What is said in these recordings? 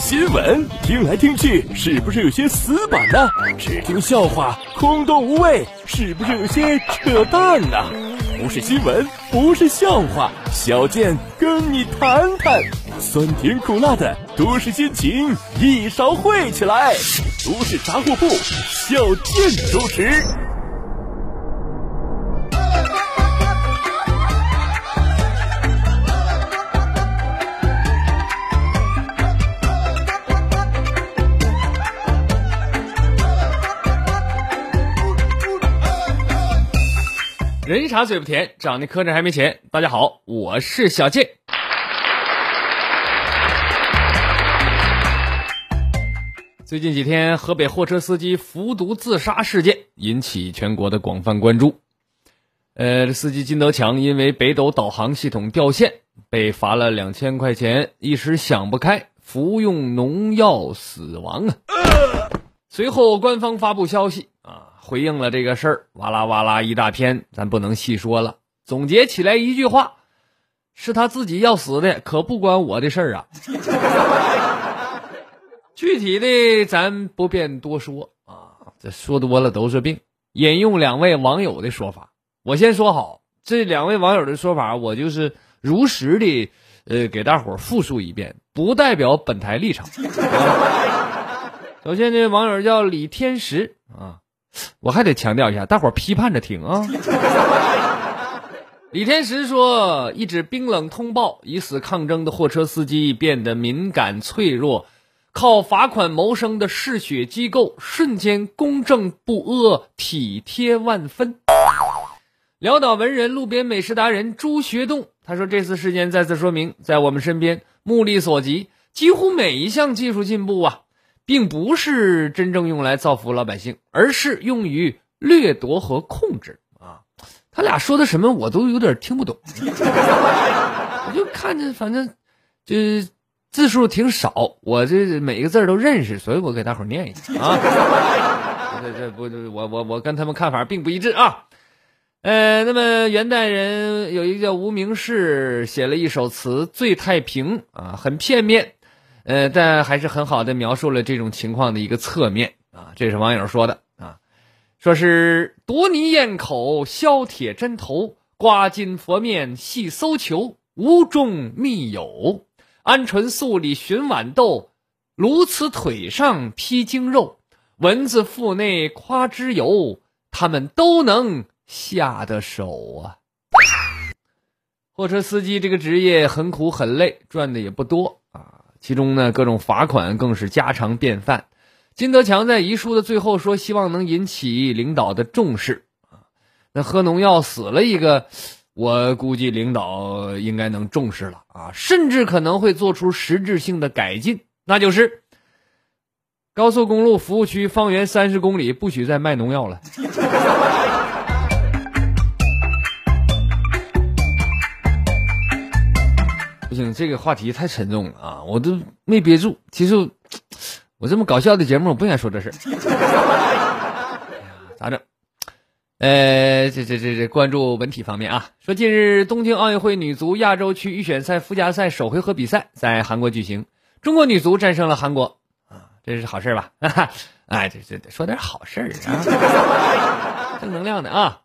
新闻听来听去，是不是有些死板呢？只听笑话，空洞无味，是不是有些扯淡呢？不是新闻，不是笑话，小健跟你谈谈，酸甜苦辣的都市心情一勺烩起来。都市杂货铺，小健主持。人傻嘴不甜，长得磕碜还没钱。大家好，我是小健。最近几天，河北货车司机服毒自杀事件引起全国的广泛关注。呃，这司机金德强因为北斗导航系统掉线，被罚了两千块钱，一时想不开，服用农药死亡啊。随后，官方发布消息。回应了这个事儿，哇啦哇啦一大篇，咱不能细说了。总结起来一句话，是他自己要死的，可不关我的事儿啊。具体的咱不便多说啊，这说多了都是病。引用两位网友的说法，我先说好，这两位网友的说法，我就是如实的呃给大伙复述一遍，不代表本台立场。首先，这网友叫李天石啊。我还得强调一下，大伙儿批判着听啊。李天石说：“一纸冰冷通报，以死抗争的货车司机变得敏感脆弱，靠罚款谋生的嗜血机构瞬间公正不阿，体贴万分。”潦倒文人、路边美食达人朱学栋他说：“这次事件再次说明，在我们身边，目力所及，几乎每一项技术进步啊。”并不是真正用来造福老百姓，而是用于掠夺和控制啊！他俩说的什么我都有点听不懂，我就看着反正就字数挺少，我这每个字都认识，所以我给大伙念一下啊。这这不我我我跟他们看法并不一致啊。呃，那么元代人有一个叫无名氏写了一首词《醉太平》啊，很片面。呃，但还是很好的描述了这种情况的一个侧面啊，这是网友说的啊，说是夺泥咽口，削铁针头，刮金佛面，细搜求，无中密有，鹌鹑素里寻豌豆，鸬鹚腿上披精肉，蚊子腹内夸脂油，他们都能下得手啊。货车司机这个职业很苦很累，赚的也不多。其中呢，各种罚款更是家常便饭。金德强在遗书的最后说：“希望能引起领导的重视啊。”那喝农药死了一个，我估计领导应该能重视了啊，甚至可能会做出实质性的改进，那就是高速公路服务区方圆三十公里不许再卖农药了。这个话题太沉重了啊，我都没憋住。其实我这么搞笑的节目，我不想说这事儿。咋整？呃，这这这这关注文体方面啊，说近日东京奥运会女足亚洲区预选赛附加赛首回合比赛在韩国举行，中国女足战胜了韩国啊，这是好事吧？哎，这这得说点好事啊，正能量的啊。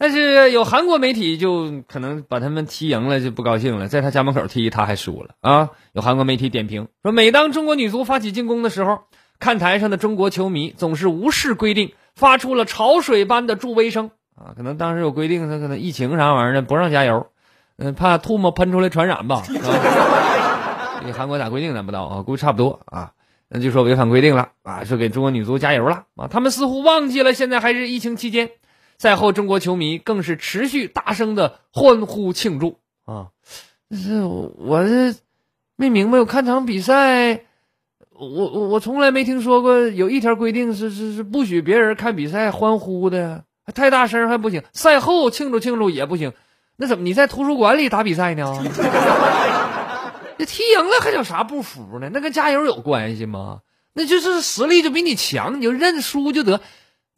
但是有韩国媒体就可能把他们踢赢了就不高兴了，在他家门口踢他还输了啊！有韩国媒体点评说，每当中国女足发起进攻的时候，看台上的中国球迷总是无视规定，发出了潮水般的助威声啊！可能当时有规定，他可能疫情啥玩意儿的不让加油，嗯，怕唾沫喷出来传染吧？给韩国咋规定咱不知道啊，估计差不多啊。那就说违反规定了啊，说给中国女足加油了啊！他们似乎忘记了现在还是疫情期间。赛后，中国球迷更是持续大声的欢呼庆祝啊！是我这没明白，我看场比赛，我我我从来没听说过有一条规定是是是不许别人看比赛欢呼的，太大声还不行，赛后庆祝庆祝也不行。那怎么你在图书馆里打比赛呢？这踢赢了还有啥不服呢？那跟加油有关系吗？那就是实力就比你强，你就认输就得。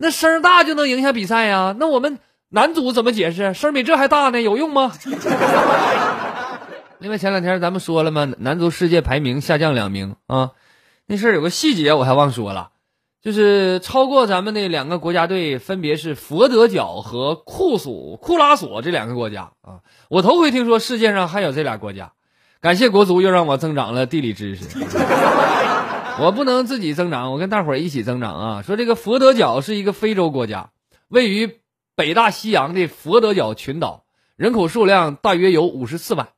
那声大就能影响比赛呀？那我们男足怎么解释？声比这还大呢？有用吗？另外前两天咱们说了嘛？男足世界排名下降两名啊，那事儿有个细节我还忘说了，就是超过咱们的两个国家队分别是佛得角和库索库拉索这两个国家啊。我头回听说世界上还有这俩国家，感谢国足又让我增长了地理知识。我不能自己增长，我跟大伙儿一起增长啊！说这个佛得角是一个非洲国家，位于北大西洋的佛得角群岛，人口数量大约有五十四万。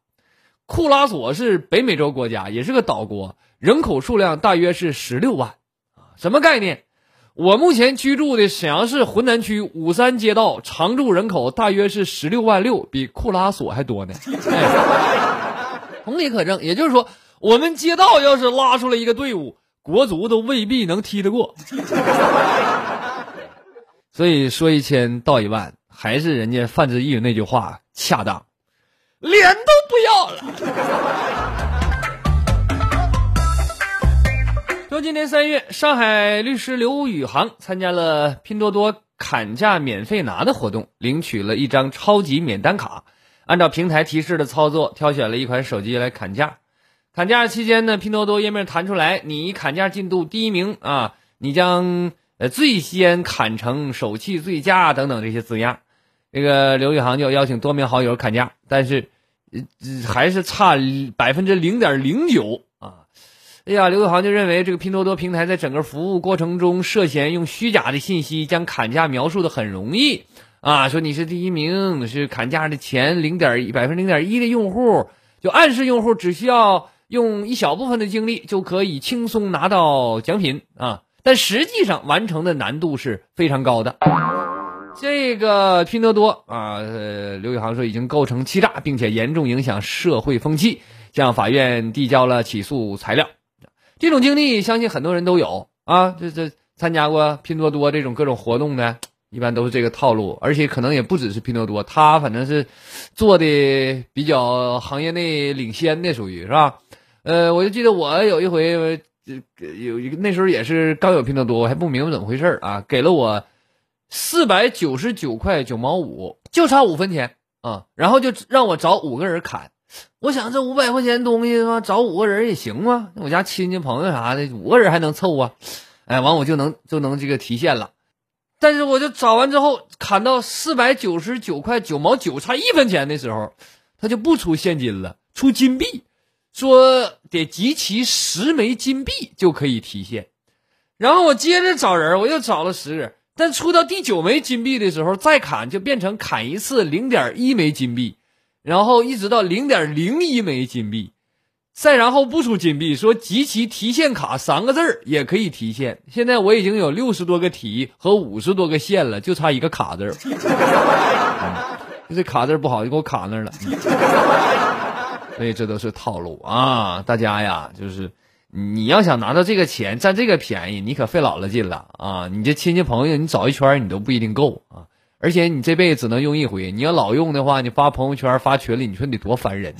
库拉索是北美洲国家，也是个岛国，人口数量大约是十六万。什么概念？我目前居住的沈阳市浑南区五三街道常住人口大约是十六万六，比库拉索还多呢。哎同理可证，也就是说，我们街道要是拉出来一个队伍。国足都未必能踢得过，所以说一千道一万，还是人家范志毅那句话恰当，脸都不要了。说今年三月，上海律师刘宇航参加了拼多多砍价免费拿的活动，领取了一张超级免单卡，按照平台提示的操作，挑选了一款手机来砍价。砍价期间呢，拼多多页面弹出来，你砍价进度第一名啊，你将呃最先砍成手气最佳等等这些字样。这个刘宇航就邀请多名好友砍价，但是呃还是差百分之零点零九啊。哎呀，刘宇航就认为这个拼多多平台在整个服务过程中涉嫌用虚假的信息将砍价描述的很容易啊，说你是第一名，是砍价的前零点一百分之零点一的用户，就暗示用户只需要。用一小部分的精力就可以轻松拿到奖品啊！但实际上完成的难度是非常高的。这个拼多多啊，刘宇航说已经构成欺诈，并且严重影响社会风气，向法院递交了起诉材料。这种经历，相信很多人都有啊！这这参加过拼多多这种各种活动的，一般都是这个套路，而且可能也不只是拼多多，他反正是做的比较行业内领先的，属于是吧？呃，我就记得我有一回，有一个那时候也是刚有拼多多，我还不明白怎么回事啊，给了我四百九十九块九毛五，就差五分钱啊，然后就让我找五个人砍。我想这五百块钱东西嘛，找五个人也行啊，我家亲戚朋友啥的，五个人还能凑啊，哎，完我就能就能这个提现了。但是我就找完之后，砍到四百九十九块九毛九，差一分钱的时候，他就不出现金了，出金币。说得集齐十枚金币就可以提现，然后我接着找人，我又找了十个，但出到第九枚金币的时候再砍就变成砍一次零点一枚金币，然后一直到零点零一枚金币，再然后不出金币，说集齐提现卡三个字儿也可以提现。现在我已经有六十多个提和五十多个现了，就差一个卡字儿，这卡字不好就给我卡那儿了。所以这都是套路啊！大家呀，就是你要想拿到这个钱，占这个便宜，你可费老了劲了啊！你这亲戚朋友，你找一圈你都不一定够啊！而且你这辈子只能用一回，你要老用的话，你发朋友圈、发群里，你说你多烦人！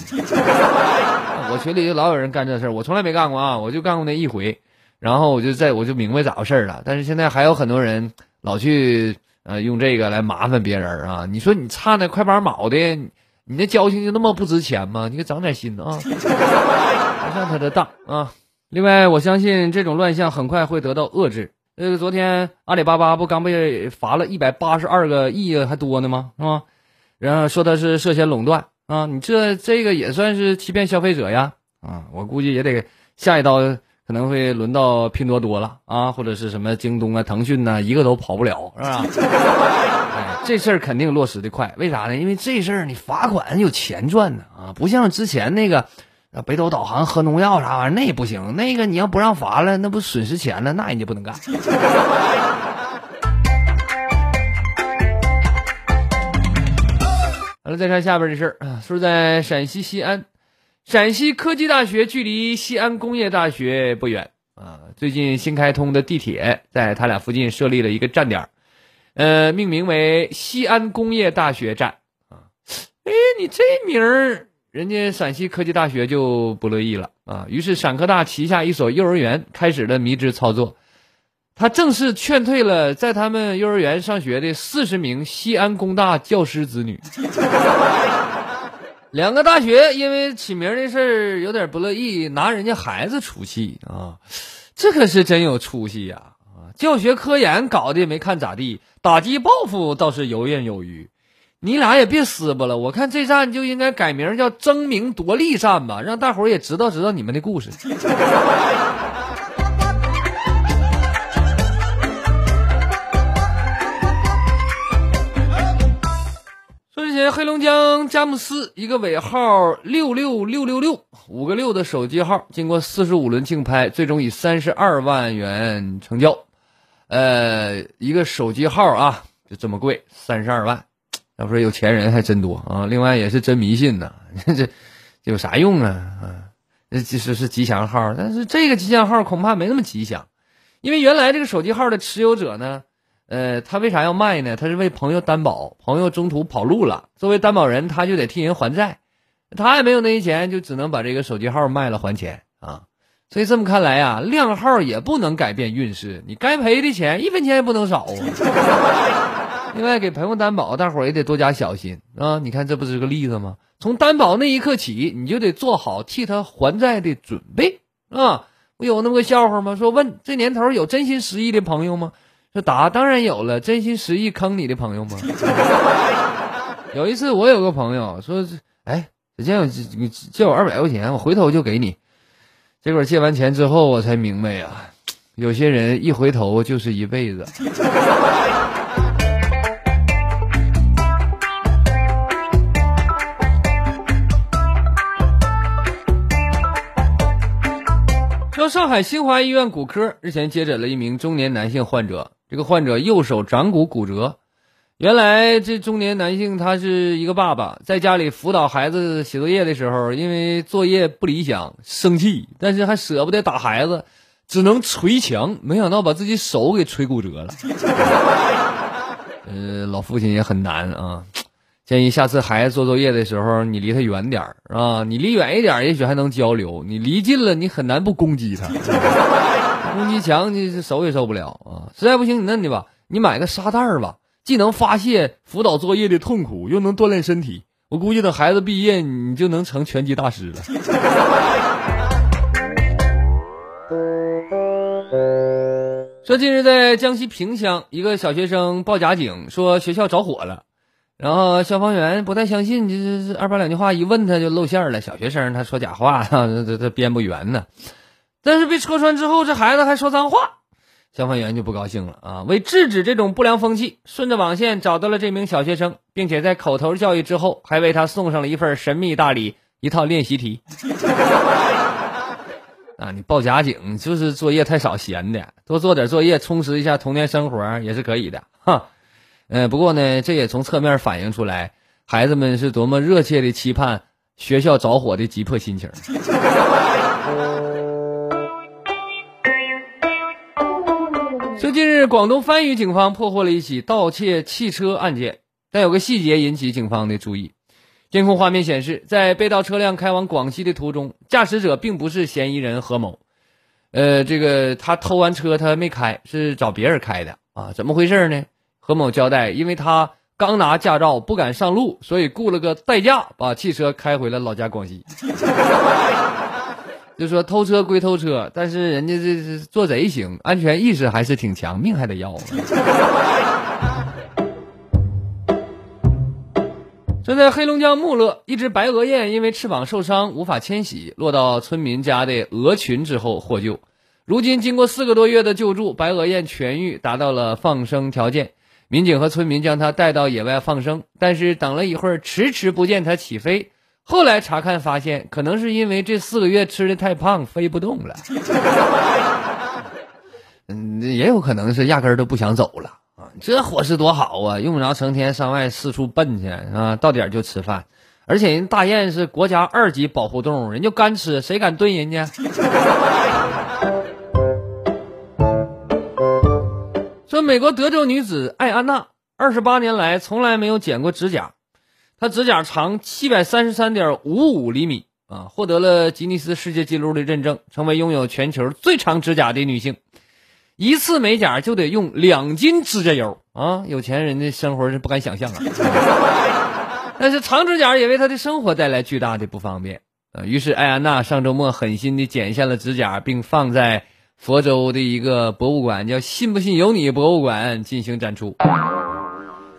我群里就老有人干这事儿，我从来没干过啊，我就干过那一回，然后我就在我就明白咋回事了。但是现在还有很多人老去呃用这个来麻烦别人啊！你说你差那快八毛的。你那交情就那么不值钱吗？你可长点心啊！别上他的当啊！另外，我相信这种乱象很快会得到遏制。那个昨天阿里巴巴不刚被罚了一百八十二个亿还多呢吗？是吧？然后说他是涉嫌垄断啊！你这这个也算是欺骗消费者呀！啊，我估计也得下一刀可能会轮到拼多多了啊，或者是什么京东啊、腾讯呐，一个都跑不了，是吧？这事儿肯定落实的快，为啥呢？因为这事儿你罚款有钱赚呢啊，不像之前那个，北斗导航喝农药啥玩意儿那也不行，那个你要不让罚了，那不损失钱了，那人家不能干。再看下边这事儿啊，说在陕西西安，陕西科技大学距离西安工业大学不远啊，最近新开通的地铁在他俩附近设立了一个站点。呃，命名为西安工业大学站啊，哎，你这名儿，人家陕西科技大学就不乐意了啊。于是陕科大旗下一所幼儿园开始了迷之操作，他正式劝退了在他们幼儿园上学的四十名西安工大教师子女。两个大学因为起名的事儿有点不乐意，拿人家孩子出气啊，这可是真有出息呀！啊，教学科研搞得没看咋地，打击报复倒是游刃有余。你俩也别撕巴了，我看这站就应该改名叫争名夺利站吧，让大伙儿也知道知道你们的故事。黑龙江佳木斯一个尾号六六六六六五个六的手机号，经过四十五轮竞拍，最终以三十二万元成交。呃，一个手机号啊，就这么贵，三十二万。要说有钱人还真多啊！另外也是真迷信呐，这这有啥用啊？啊，这其实是吉祥号，但是这个吉祥号恐怕没那么吉祥，因为原来这个手机号的持有者呢。呃，他为啥要卖呢？他是为朋友担保，朋友中途跑路了，作为担保人，他就得替人还债，他也没有那些钱，就只能把这个手机号卖了还钱啊。所以这么看来啊，靓号也不能改变运势，你该赔的钱一分钱也不能少。另外，给朋友担保，大伙儿也得多加小心啊。你看，这不是个例子吗？从担保那一刻起，你就得做好替他还债的准备啊。不有那么个笑话吗？说问这年头有真心实意的朋友吗？这答当然有了，真心实意坑你的朋友吗？有一次我有个朋友说，哎，借我借我二百块钱，我回头就给你。结果借完钱之后，我才明白呀，有些人一回头就是一辈子。说上海新华医院骨科日前接诊了一名中年男性患者。这个患者右手掌骨骨折，原来这中年男性他是一个爸爸，在家里辅导孩子写作业的时候，因为作业不理想生气，但是还舍不得打孩子，只能捶墙，没想到把自己手给捶骨折了。呃，老父亲也很难啊，建议下次孩子做作业的时候，你离他远点啊，你离远一点，也许还能交流；你离近了，你很难不攻击他。攻击墙，你手也受不了啊！实在不行，你那的吧，你买个沙袋吧，既能发泄辅导作业的痛苦，又能锻炼身体。我估计等孩子毕业，你就能成拳击大师了。说近日在江西萍乡，一个小学生报假警，说学校着火了，然后消防员不太相信，这这二八两句话一问他就露馅了。小学生他说假话，这这编不圆呢。但是被戳穿之后，这孩子还说脏话，消防员就不高兴了啊！为制止这种不良风气，顺着网线找到了这名小学生，并且在口头教育之后，还为他送上了一份神秘大礼——一套练习题。啊，你报假警就是作业太少，闲的多做点作业，充实一下童年生活也是可以的哈。嗯，不过呢，这也从侧面反映出来，孩子们是多么热切的期盼学校着火的急迫心情。最近日，广东番禺警方破获了一起盗窃汽车案件，但有个细节引起警方的注意。监控画面显示，在被盗车辆开往广西的途中，驾驶者并不是嫌疑人何某。呃，这个他偷完车他没开，是找别人开的啊？怎么回事呢？何某交代，因为他刚拿驾照，不敢上路，所以雇了个代驾，把汽车开回了老家广西。就说偷车归偷车，但是人家这是做贼行，安全意识还是挺强，命还得要。正在黑龙江木勒，一只白鹅雁因为翅膀受伤无法迁徙，落到村民家的鹅群之后获救。如今经过四个多月的救助，白鹅雁痊愈，达到了放生条件。民警和村民将它带到野外放生，但是等了一会儿，迟迟不见它起飞。后来查看发现，可能是因为这四个月吃的太胖，飞不动了。嗯，也有可能是压根儿都不想走了啊！这伙食多好啊，用不着成天上外四处奔去啊，到点就吃饭。而且人大雁是国家二级保护动物，人就干吃，谁敢炖人家？说美国德州女子艾安娜，二十八年来从来没有剪过指甲。她指甲长七百三十三点五五厘米啊，获得了吉尼斯世界纪录的认证，成为拥有全球最长指甲的女性。一次美甲就得用两斤指甲油啊！有钱人的生活是不敢想象啊。但是长指甲也为他的生活带来巨大的不方便。呃，于是艾安娜上周末狠心地剪下了指甲，并放在佛州的一个博物馆，叫“信不信由你”博物馆进行展出。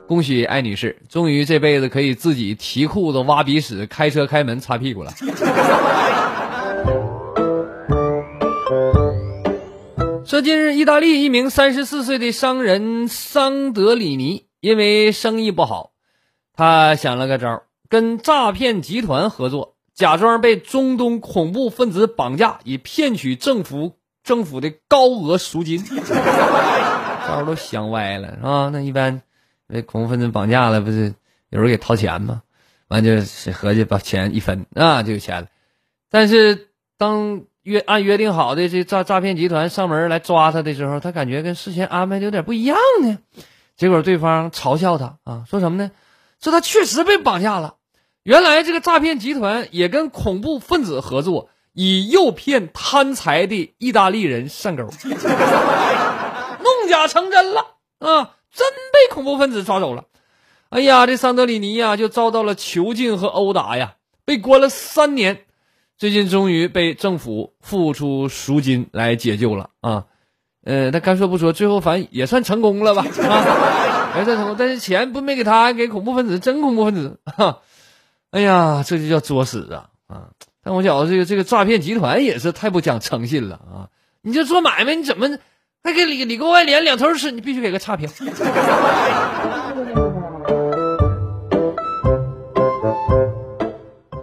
恭喜艾女士，终于这辈子可以自己提裤子、挖鼻屎、开车开门、擦屁股了。说近日，意大利一名三十四岁的商人桑德里尼因为生意不好，他想了个招，跟诈骗集团合作，假装被中东恐怖分子绑架，以骗取政府政府的高额赎金。招都想歪了，是吧？那一般。被恐怖分子绑架了，不是有人给掏钱吗？完就是合计把钱一分啊就有钱了。但是当约按约定好的这诈诈骗集团上门来抓他的时候，他感觉跟事先安排的有点不一样呢。结果对方嘲笑他啊，说什么呢？说他确实被绑架了。原来这个诈骗集团也跟恐怖分子合作，以诱骗贪财的意大利人上钩，弄假成真了啊！真被恐怖分子抓走了，哎呀，这桑德里尼呀就遭到了囚禁和殴打呀，被关了三年，最近终于被政府付出赎金来解救了啊，呃，他该说不说，最后反正也算成功了吧啊，也算成功，但是钱不没给他，给恐怖分子，真恐怖分子，哈，哎呀，这就叫作死啊啊！但我觉得这个这个诈骗集团也是太不讲诚信了啊，你这做买卖你怎么？还给里里沟外连两头吃，你必须给个差评。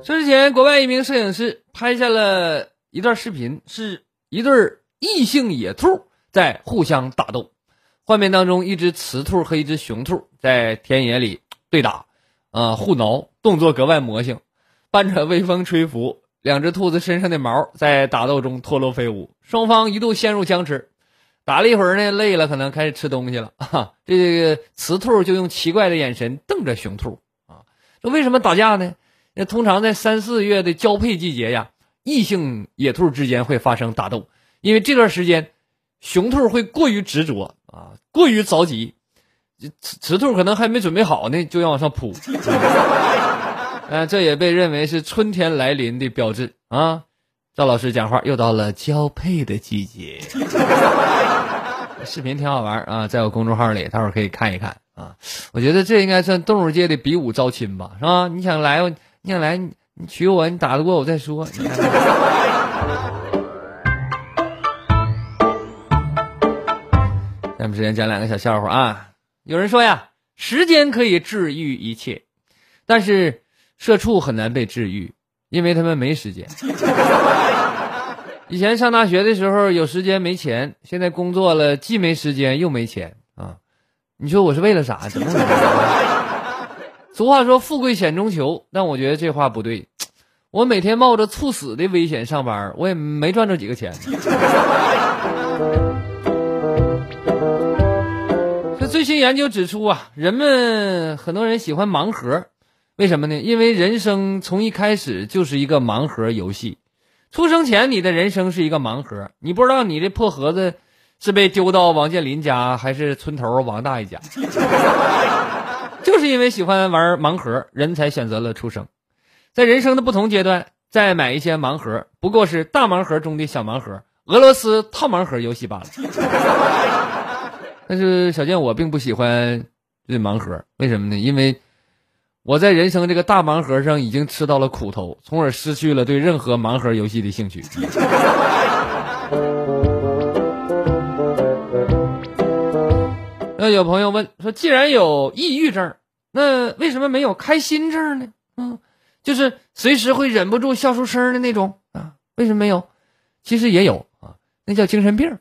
之前，国外一名摄影师拍下了一段视频，是一对异性野兔在互相打斗。画面当中，一只雌兔和一只雄兔在田野里对打，啊，互挠，动作格外魔性。伴着微风吹拂，两只兔子身上的毛在打斗中脱落飞舞，双方一度陷入僵持。打了一会儿呢，累了，可能开始吃东西了。哈，这个雌兔就用奇怪的眼神瞪着雄兔啊。那为什么打架呢？那通常在三四月的交配季节呀，异性野兔之间会发生打斗，因为这段时间雄兔会过于执着啊，过于着急，雌雌兔可能还没准备好呢，就要往上扑。嗯，这也被认为是春天来临的标志啊。赵老师讲话，又到了交配的季节。视频挺好玩啊，在我公众号里，待会儿可以看一看啊。我觉得这应该算动物界的比武招亲吧，是吧？你想来，你想来，你娶我，你打得过我再说。咱们之间讲两个小笑话啊。有人说呀，时间可以治愈一切，但是社畜很难被治愈。因为他们没时间。以前上大学的时候有时间没钱，现在工作了既没时间又没钱啊！你说我是为了啥？怎么？俗话说“富贵险中求”，但我觉得这话不对。我每天冒着猝死的危险上班，我也没赚着几个钱。这最新研究指出啊，人们很多人喜欢盲盒。为什么呢？因为人生从一开始就是一个盲盒游戏。出生前，你的人生是一个盲盒，你不知道你这破盒子是被丢到王健林家还是村头王大爷家。就是因为喜欢玩盲盒，人才选择了出生。在人生的不同阶段，再买一些盲盒，不过是大盲盒中的小盲盒，俄罗斯套盲盒游戏罢了。但是小健我并不喜欢这盲盒，为什么呢？因为。我在人生这个大盲盒上已经吃到了苦头，从而失去了对任何盲盒游戏的兴趣。那有朋友问说：“既然有抑郁症，那为什么没有开心症呢？”嗯，就是随时会忍不住笑出声的那种啊？为什么没有？其实也有啊，那叫精神病。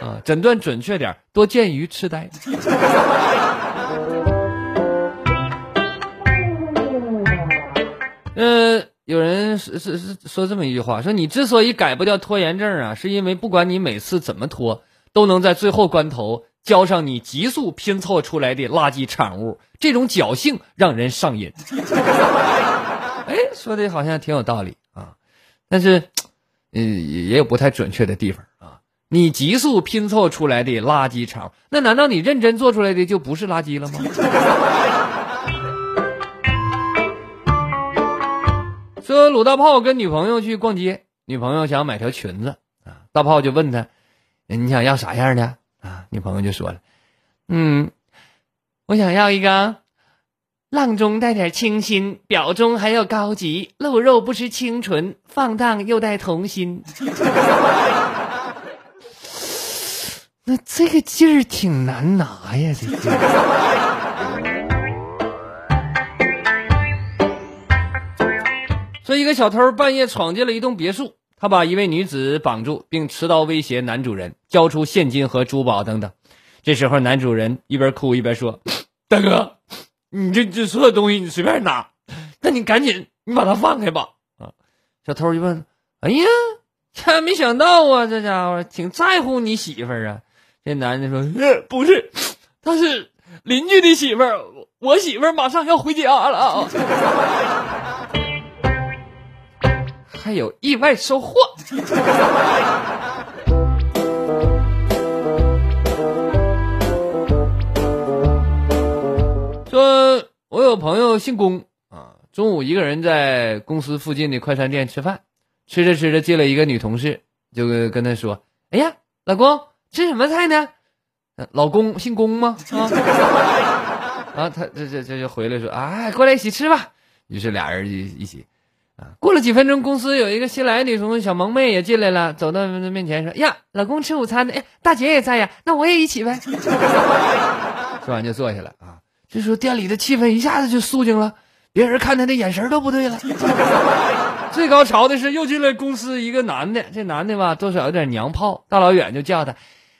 啊，诊断准确点，多见于痴呆。呃，有人是是是说这么一句话，说你之所以改不掉拖延症啊，是因为不管你每次怎么拖，都能在最后关头交上你急速拼凑出来的垃圾产物，这种侥幸让人上瘾。哎，说的好像挺有道理啊，但是，呃，也有不太准确的地方啊。你急速拼凑出来的垃圾产物，那难道你认真做出来的就不是垃圾了吗？说鲁大炮跟女朋友去逛街，女朋友想买条裙子啊，大炮就问他：“你想要啥样的？”啊，女朋友就说了：“嗯，我想要一个浪中带点清新，表中还有高级，露肉不失清纯，放荡又带童心。”那这个劲儿挺难拿呀，这劲说一个小偷半夜闯进了一栋别墅，他把一位女子绑住，并持刀威胁男主人交出现金和珠宝等等。这时候，男主人一边哭一边说：“ 大哥，你这这所有东西你随便拿，那你赶紧你把他放开吧。”啊，小偷就问：“哎呀，真没想到啊，这家伙挺在乎你媳妇儿啊。”这男的说：“不是，他是邻居的媳妇儿，我媳妇儿马上要回家了，还有意外收获。”说，我有朋友姓龚啊，中午一个人在公司附近的快餐店吃饭，吃着吃着进来一个女同事，就跟跟他说：“哎呀，老公。”吃什么菜呢？老公姓龚吗？啊，啊，他这这这就回来说啊，过来一起吃吧。于是俩人就一起啊。过了几分钟，公司有一个新来的女同小萌妹也进来了，走到面前说：“呀，老公吃午餐呢？哎，大姐也在呀，那我也一起呗。”说完就坐下了啊。这时候店里的气氛一下子就肃静了，别人看他的眼神都不对了。最高潮的是又进来公司一个男的，这男的吧多少有点娘炮，大老远就叫他。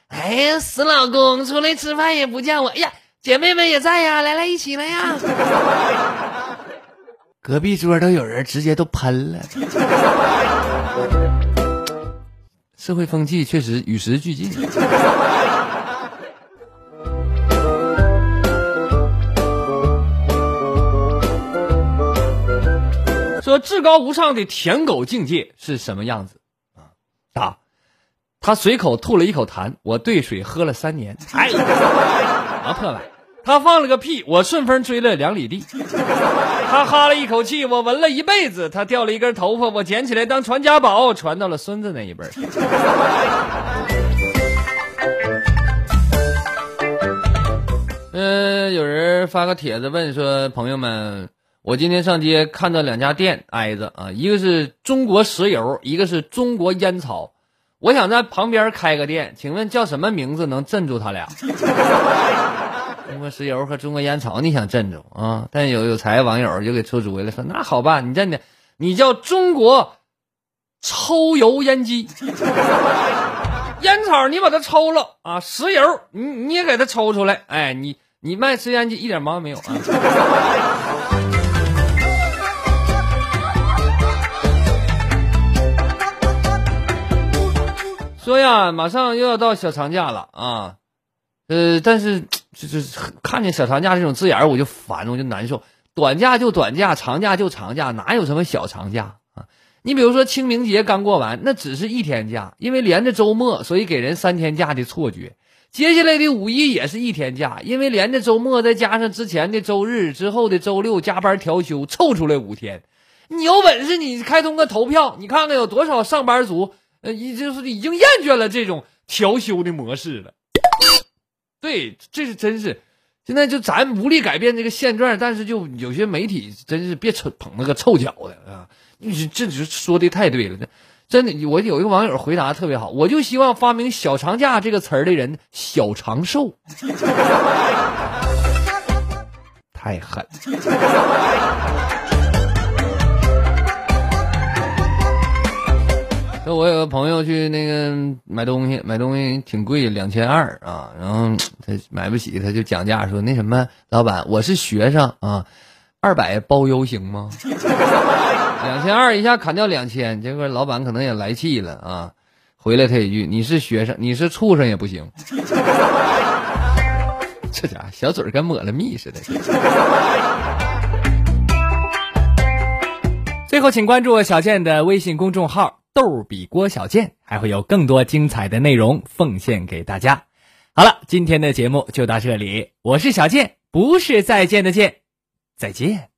哎呀，死老公，出来吃饭也不叫我。哎呀，姐妹们也在呀，来来一起来呀！隔壁桌都有人直接都喷了。社会风气确实与时俱进。说至高无上的舔狗境界是什么样子啊？答。他随口吐了一口痰，我兑水喝了三年。哎，什 么破玩意他放了个屁，我顺风追了两里地。他哈了一口气，我闻了一辈子。他掉了一根头发，我捡起来当传家宝，传到了孙子那一辈。嗯，有人发个帖子问说：“朋友们，我今天上街看到两家店挨着啊，一个是中国石油，一个是中国烟草。”我想在旁边开个店，请问叫什么名字能镇住他俩？中国石油和中国烟草，你想镇住啊？但有有才网友就给出主意了，说那好办，你镇的，你叫中国抽油烟机，烟草你把它抽了啊，石油你你也给它抽出来，哎，你你卖抽烟机一点毛病没有啊？说呀，马上又要到小长假了啊，呃，但是就是看见小长假这种字眼我就烦，我就难受。短假就短假，长假就长假，哪有什么小长假啊？你比如说清明节刚过完，那只是一天假，因为连着周末，所以给人三天假的错觉。接下来的五一也是一天假，因为连着周末，再加上之前的周日之后的周六加班调休，凑出来五天。你有本事你开通个投票，你看看有多少上班族。呃，已就是已经厌倦了这种调休的模式了。对，这是真是，现在就咱无力改变这个现状，但是就有些媒体真是别臭捧那个臭脚的啊！你这这说的太对了，真的。我有一个网友回答特别好，我就希望发明“小长假”这个词儿的人小长寿，太狠。我有个朋友去那个买东西，买东西挺贵，两千二啊，然后他买不起，他就讲价说那什么，老板，我是学生啊，二百包邮行吗？两千二一下砍掉两千，结果老板可能也来气了啊，回来他一句，你是学生，你是畜生也不行。这家伙小嘴跟抹了蜜似的。最后，请关注小健的微信公众号。逗比郭小贱还会有更多精彩的内容奉献给大家。好了，今天的节目就到这里，我是小贱，不是再见的见，再见。